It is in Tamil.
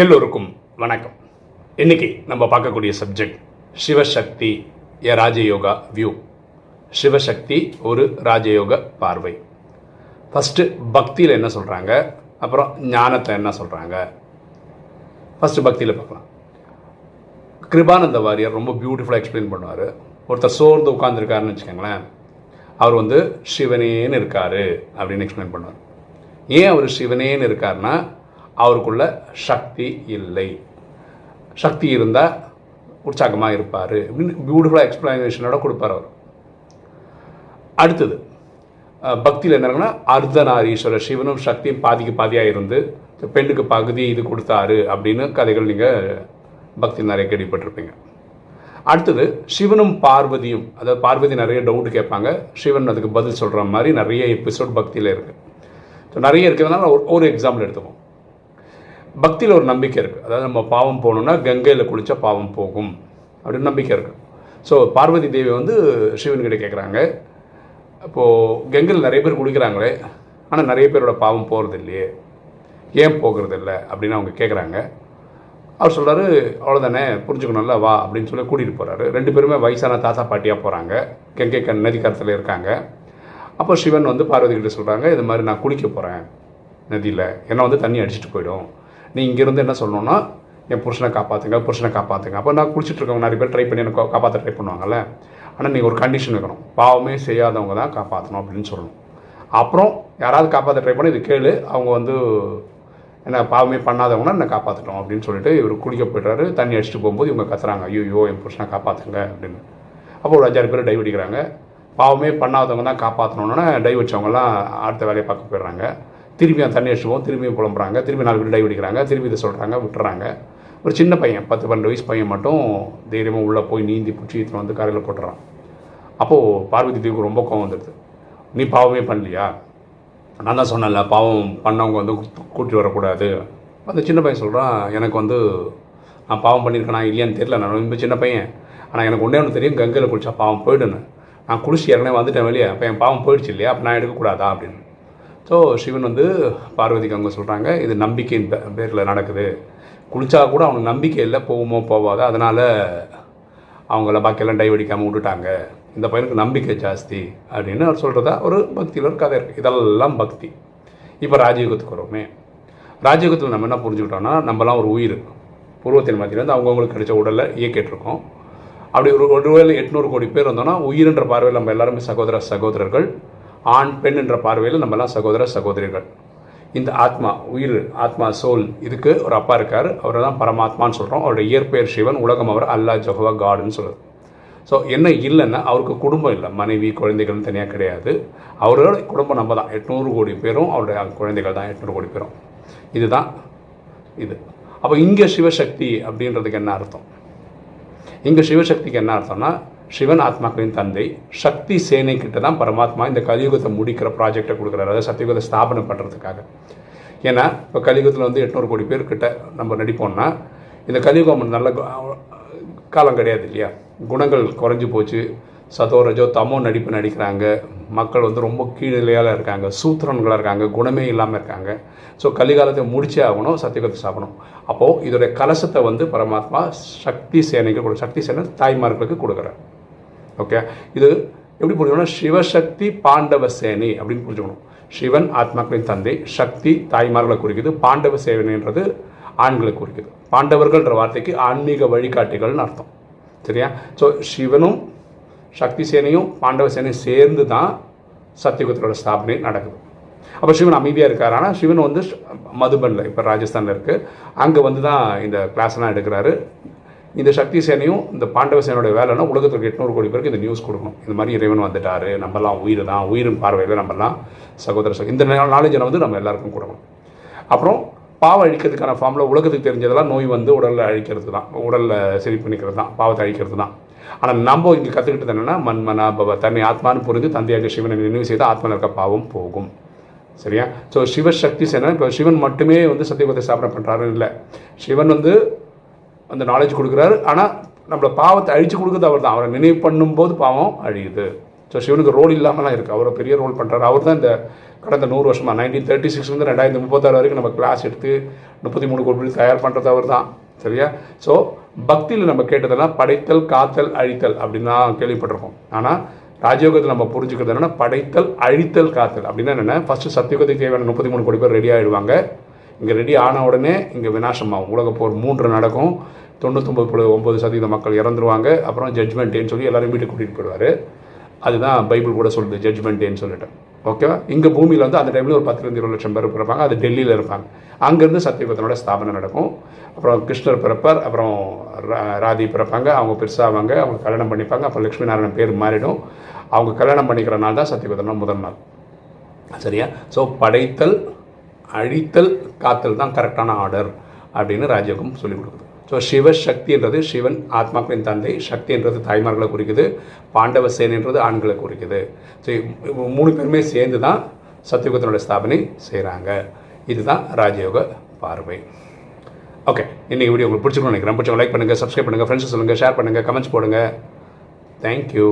எல்லோருக்கும் வணக்கம். இன்னைக்கு நம்ம பார்க்கக்கூடிய subject Shivashakti a Rajayoga view Shivashakti ஒரு ராஜயோக பார்வை. ஃபஸ்ட்டு பக்தியில் என்ன சொல்கிறாங்க அப்புறம் ஞானத்தை என்ன சொல்கிறாங்க ஃபஸ்ட்டு பக்தியில் பார்க்கலாம். கிருபானந்த வாரியர் ரொம்ப பியூட்டிஃபுல்லாக எக்ஸ்பிளைன் பண்ணுவார். ஒருத்தர் சோர்ந்து உட்காந்துருக்காருன்னு வச்சுக்கோங்களேன். அவர் வந்து சிவனேன்னு இருக்கார் அப்படின்னு எக்ஸ்பிளைன் பண்ணுவார். ஏன் அவர் சிவனேன்னு இருக்காருன்னா அவருக்குள்ள சக்தி இல்லை. சக்தி இருந்தால் உற்சாகமாக இருப்பார். அப்படின்னு பியூட்டிஃபுல்லாக எக்ஸ்பிளனேஷனோட கொடுப்பார் அவர். அடுத்தது பக்தியில் என்ன இருக்குன்னா அர்த்தநாரீஸ்வரர் சிவனும் சக்தியும் பாதிக்கு பாதியாக இருந்து பெண்ணுக்கு பகுதி இது கொடுத்தாரு அப்படின்னு கதைகள் நீங்கள் பக்தி நிறைய கேள்விப்பட்டிருப்பீங்க. அடுத்தது சிவனும் பார்வதியும் அதாவது பார்வதி நிறைய டவுட் கேட்பாங்க. சிவன் அதுக்கு பதில் சொல்கிற மாதிரி நிறைய எபிசோட் பக்தியில் இருக்குது ஸோ நிறைய இருக்கிறதுனால ஒரு ஒரு எக்ஸாம்பிள் எடுத்துப்போம். பக்தியில் ஒரு நம்பிக்கை இருக்குது அதாவது நம்ம பாவம் போகணுன்னா கங்கையில் குளித்தா பாவம் போகும் அப்படின்னு நம்பிக்கை இருக்குது ஸோ பார்வதி தேவி வந்து சிவன்கிட்ட கேட்குறாங்க அப்போது கங்கையில் நிறைய பேர் குளிக்கிறாங்களே ஆனால் நிறைய பேரோட பாவம் போகிறது இல்லையே ஏன் போகிறது இல்லை அப்படின்னு அவங்க கேட்குறாங்க அவர் சொல்கிறாரு அவ்வளோதானே புரிஞ்சுக்கணும்ல வா அப்படின்னு சொல்லி கூட்டிகிட்டு போகிறாரு ரெண்டு பேருமே வயசான தாத்தா பாட்டியாக போகிறாங்க கங்கை கண் நதிக்கரத்தில் இருக்காங்க. அப்போ சிவன் வந்து பார்வதி கிட்ட சொல்கிறாங்க இது மாதிரி நான் குளிக்க போகிறேன் நதியில். என்னை வந்து தண்ணி அடிச்சிட்டு போயிடும். நீ இங்கேருந்து என்ன சொல்லணும்னா என் புருஷனை காப்பாற்றுங்க புருஷனை காப்பாற்றுங்க அப்போ நான் குளிச்சுட்டு இருக்கவங்க நிறைய பேர் ட்ரை பண்ணி எனக்கு காப்பாற்ற ட்ரை பண்ணுவாங்கல்ல. ஆனால் நீங்கள் ஒரு கண்டிஷன் வைக்கணும். பாவமே செய்யாதவங்க தான் காப்பாற்றணும் அப்படின்னு சொல்லணும். அப்புறம் யாராவது காப்பாற்ற ட்ரை பண்ணி இது கேளு அவங்க வந்து என்ன பாவமே பண்ணாதவங்கன்னா என்னை காப்பாற்றட்டும் அப்படின்னு சொல்லிட்டு இவர் குளிக்க போய்ட்றாரு. தண்ணி அடிச்சுட்டு போகும்போது இவங்க கத்துறாங்க ஐயோ என் புருஷனை காப்பாற்றுங்க அப்படின்னு. அப்போ ஒரு அஞ்சாறு பேர் டைவ் அடிக்கிறாங்க பாவமே பண்ணாதவங்க தான் காப்பாற்றணுன்னா டைவ் வச்சவங்கலாம் அடுத்த வேலையை பார்க்க போயிடுறாங்க. திரும்பி அந்த தண்ணி அடிச்சுட்டு திரும்பியும் புலம்புறாங்க. திரும்பி நாலு பேர் டை அடிக்கிறாங்க திரும்பி இதை சொல்கிறாங்க விட்டுறாங்க. ஒரு சின்ன பையன் பத்து பன்னெண்டு வயசு பையன் மட்டும் தைரியமாக உள்ளே போய் நீந்தி பிடிச்சி இத்தனை வந்து கரையில் போட்டுறான் அப்போது பார்வதி தேவிக்கு ரொம்ப கோவம் வந்துடுது. நீ பாவமே பண்ணலையா? நான் தான் சொன்னேன்ல பாவம் பண்ணவங்க வந்து கூட்டி வரக்கூடாது. அந்த சின்ன பையன் சொல்கிறான் எனக்கு வந்து நான் பாவம் பண்ணியிருக்கேனா இல்லையான்னு தெரியல. நான் ரொம்ப சின்ன பையன். ஆனால் எனக்கு ஒன்றே ஒன்று தெரியும் கங்கையில் குளிச்சா பாவம் போயிடுன்னு நான் குளிச்சு ஏற்கனவே வந்துட்டேன் வெளியே. அப்போ என் பாவம் போயிடுச்சு இல்லையா? அப்போ நான் எடுக்கக்கூடாதா அப்படின்னு. ஸோ சிவன் வந்து பார்வதிக்கு அவங்க சொல்கிறாங்க இது நம்பிக்கையின் பே- பேரில் நடக்குது. குளிச்சா கூட அவனுக்கு நம்பிக்கை இல்லை போகுமோ போவாதோ அதனால் அவங்கள பாக்கியெல்லாம் டைவ் அடிக்காமல் விட்டுட்டாங்க. இந்த பையனுக்கு நம்பிக்கை ஜாஸ்தி அப்படின்னு அவர் சொல்கிறதா ஒரு பக்தியில் ஒரு கதை இருக்குது இதெல்லாம் பக்தி. இப்போ ராஜயோகத்துக்கு வரோமே. ராஜயோகத்தில் நம்ம என்ன புரிஞ்சுக்கிட்டோம்னா நம்மலாம் ஒரு உயிர். பூர்வத்தின் மத்தியிலேருந்து அவங்கவுங்களுக்கு கிடைச்ச உடலை இயக்கிட்டுருக்கோம். அப்படி ஒரு ஒருவேளை எட்நூறு கோடி பேர் இருந்தோம்னா உயிர்ன்ற பார்வையில் நம்ம எல்லாருமே சகோதர சகோதரர்கள். ஆண் பெண் என்ற பார்வையில் நம்மலாம் சகோதர சகோதரிகள். இந்த ஆத்மா உயிர் ஆத்மா சோல் இதுக்கு ஒரு அப்பா இருக்கார். அவரை தான் பரமாத்மான்னு சொல்கிறோம் அவருடைய இயற்பெயர் சிவன் உலகம் அவர் அல்லா ஜஹோவா காடுன்னு சொல்லுது ஸோ என்ன இல்லைன்னா அவருக்கு குடும்பம் இல்லை. மனைவி குழந்தைகள்னு தனியாக கிடையாது. அவரோட குடும்பம் நம்ம தான். எட்நூறு கோடி பேரும் அவருடைய குழந்தைகள் தான். எட்நூறு கோடி பேரும். இதுதான் இது. அப்போ இங்கே சிவசக்தி அப்படின்றதுக்கு என்ன அர்த்தம்? இங்கே சிவசக்திக்கு என்ன அர்த்தம்னா சிவன் ஆத்மாக்களின் தந்தை சக்தி சேனை கிட்ட தான் பரமாத்மா இந்த கலியுகத்தை முடிக்கிற ப்ராஜெக்டை கொடுக்குறாரு. அதாவது சத்தியுகத்தை ஸ்தாபனம் பண்ணுறதுக்காக ஏன்னா இப்போ கலியுகத்தில் வந்து எட்நூறு கோடி பேர் கிட்ட நம்ம நடிப்போம்னா இந்த கலியுகம் நல்ல காலம் கிடையாது இல்லையா? குணங்கள் குறைஞ்சி போச்சு. சதோரஜோ தமோ நடிப்பு நடிக்கிறாங்க. மக்கள் வந்து ரொம்ப கீழ்நிலையால் இருக்காங்க. சூத்திரன்களாக இருக்காங்க. குணமே இல்லாமல் இருக்காங்க. ஸோ கலிகாலத்தை முடிச்சே ஆகணும் சத்தியகத்தை சாப்பிடணும் அப்போது இதோடைய கலசத்தை வந்து பரமாத்மா சக்தி சேனைக்கு கொடு சக்தி சேனை தாய்மார்களுக்கு கொடுக்குறார். ஓகே இது எப்படி புரிஞ்சுக்கணும்? சிவசக்தி பாண்டவ சேனி அப்படின்னு புரிஞ்சுக்கணும். சிவன் ஆத்மாக்களின் தந்தை சக்தி தாய்மார்களை குறிக்குது. பாண்டவ சேவனைன்றது ஆண்களை குறிக்குது. பாண்டவர்கள்ன்ற வார்த்தைக்கு ஆன்மீக வழிகாட்டிகள்னு அர்த்தம். சரியா? ஸோ சிவனும் சக்தி சேனையும் பாண்டவ சேனையும் சேர்ந்து தான் சத்தியகுத்தரோட ஸ்தாபனை நடக்குது. அப்போ சிவன் அமைதியாக இருக்கார். ஆனால் சிவன் வந்து மதுபனில் இப்போ ராஜஸ்தானில் இருக்குது அங்கே வந்து தான் இந்த கிளாஸ்லாம் எடுக்கிறாரு. இந்த சக்தி சேனையும் இந்த பாண்டவ சேனையோட வேலைன்னா உலகத்துக்கு எட்நூறு கோடி பேருக்கு இந்த நியூஸ் கொடுக்கணும். இந்த மாதிரி இறைவன் வந்துட்டாரு நம்மலாம் உயிர் தான் உயிரின் பார்வையில் நம்மலாம் சகோதர சகோ இந்த நாலேஜை வந்து நம்ம எல்லாருக்கும் கொடுக்கணும். அப்புறம் பாவம் அழிக்கிறதுக்கான ஃபார்மில் உலகத்துக்கு தெரிஞ்சதெல்லாம் நோய் வந்து உடலில் அழிக்கிறது தான் உடலில் சரி பண்ணிக்கிறது தான் பாவத்தை அழிக்கிறது தான். ஆனால் நம்ம இங்கே கற்றுக்கிட்டது என்னென்னா மன்மனா பவ தன்னை ஆத்மான்னு புரிந்து தந்தையாக சிவனை நினைவு செய்து ஆத்மாவில் இருக்க பாவம் போகும். சரியா? ஸோ சிவசக்தி சேனை இப்போ சிவன் மட்டுமே வந்து சத்தியபத்தை சாப்பிட பண்ணுறாருன்னு இல்லை. சிவன் வந்து அந்த நாலேஜ் கொடுக்குறாரு. ஆனால் நம்மளை பாவத்தை அழிச்சு கொடுக்குறது அவர் தான் அவரை நினைவு பண்ணும்போது பாவம் அழியுது. ஸோ சிவனுக்கு ரோல் இல்லாமலாம் இருக்குது அவரை பெரிய ரோல் பண்ணுறாரு அவர் தான் இந்த கடந்த நூறு வருஷமாக நைன்டீன் தேர்ட்டி சிக்ஸ்லேருந்து ரெண்டாயிரத்தி முப்பத்தாறு வரைக்கும் நம்ம கிளாஸ் எடுத்து முப்பத்தி மூணு கோடி தயார் பண்ணுறது அவர் தான் சரியா? ஸோ பக்தியில் நம்ம கேட்டதெல்லாம் படைத்தல் காத்தல் அழித்தல் அப்படின்னு தான் கேள்விப்பட்டிருக்கோம். ஆனால் ராஜயோகத்தில் நம்ம புரிஞ்சுக்கிறது என்னென்னா படைத்தல் அழித்தல் காத்தல் அப்படின்னா என்னென்ன ஃபஸ்ட்டு சத்தியுகத்துக்கு தேவையான முப்பத்தி மூணு கோடி பேர் ரெடி ஆகிடுவாங்க இங்கே ரெடி ஆன உடனே இங்கே விநாசமாகும். உலக போர் மூன்று நடக்கும். தொண்ணூத்தொம்பது புள்ளி ஒம்பது சதவீத மக்கள் இறந்துருவாங்க. அப்புறம் ஜட்ஜ்மெண்ட் டேன்னு சொல்லி எல்லாரும் வீட்டுக்கு கூட்டிகிட்டு போயிடுவார். அதுதான் பைபிள் கூட சொல்லுது ஜட்ஜ்மெண்ட் டேன்னு சொல்லிட்டு. ஓகேவா இங்கே பூமியில் வந்து அந்த டைமில் ஒரு பத்துலேருந்து இருபது லட்சம் பேர் பிறப்பாங்க. அது டெல்லியில் இருப்பாங்க. அங்கேருந்து சத்தியபத்தனோட ஸ்தாபனம் நடக்கும். அப்புறம் கிருஷ்ணர் பிறப்பார். அப்புறம் ரா- ராதி பிறப்பாங்க. அவங்க பெருசாவாங்க அவங்க கல்யாணம் பண்ணிப்பாங்க. அப்புறம் லக்ஷ்மி நாராயணன் பேர் மாறிடும். அவங்க கல்யாணம் பண்ணிக்கிற நாள் தான் சத்தியபத்தனோட முதல் நாள். சரியா? ஸோ படைத்தல் அழித்தல் காத்தல் தான் கரெக்டான ஆர்டர் அப்படின்னு ராஜயோகம் சொல்லிக் கொடுக்குது. ஸோ சிவசக்தின்றது சிவன் ஆத்மாக்களின் தந்தை சக்தின்றது தாய்மார்களை குறிக்குது பாண்டவ சேனைன்றது ஆண்களை குறிக்குது. ஸோ மூணு பேருமே சேர்ந்து தான் சத்தியுகத்தினுடைய ஸ்தாபனை செய்கிறாங்க இதுதான் ராஜயோக பார்வை. ஓகே இன்றைக்கி வீடியோ உங்களுக்கு பிடிச்சிக்கணும் நினைக்கிறேன். பிடிச்சவங்க லைக் பண்ணுங்கள் சப்ஸ்கிரைப் பண்ணுங்கள் ஃப்ரெண்ட்ஸ் சொல்லுங்கள் ஷேர் பண்ணுங்கள் கமெண்ட்ஸ் போடுங்க. தேங்க்யூ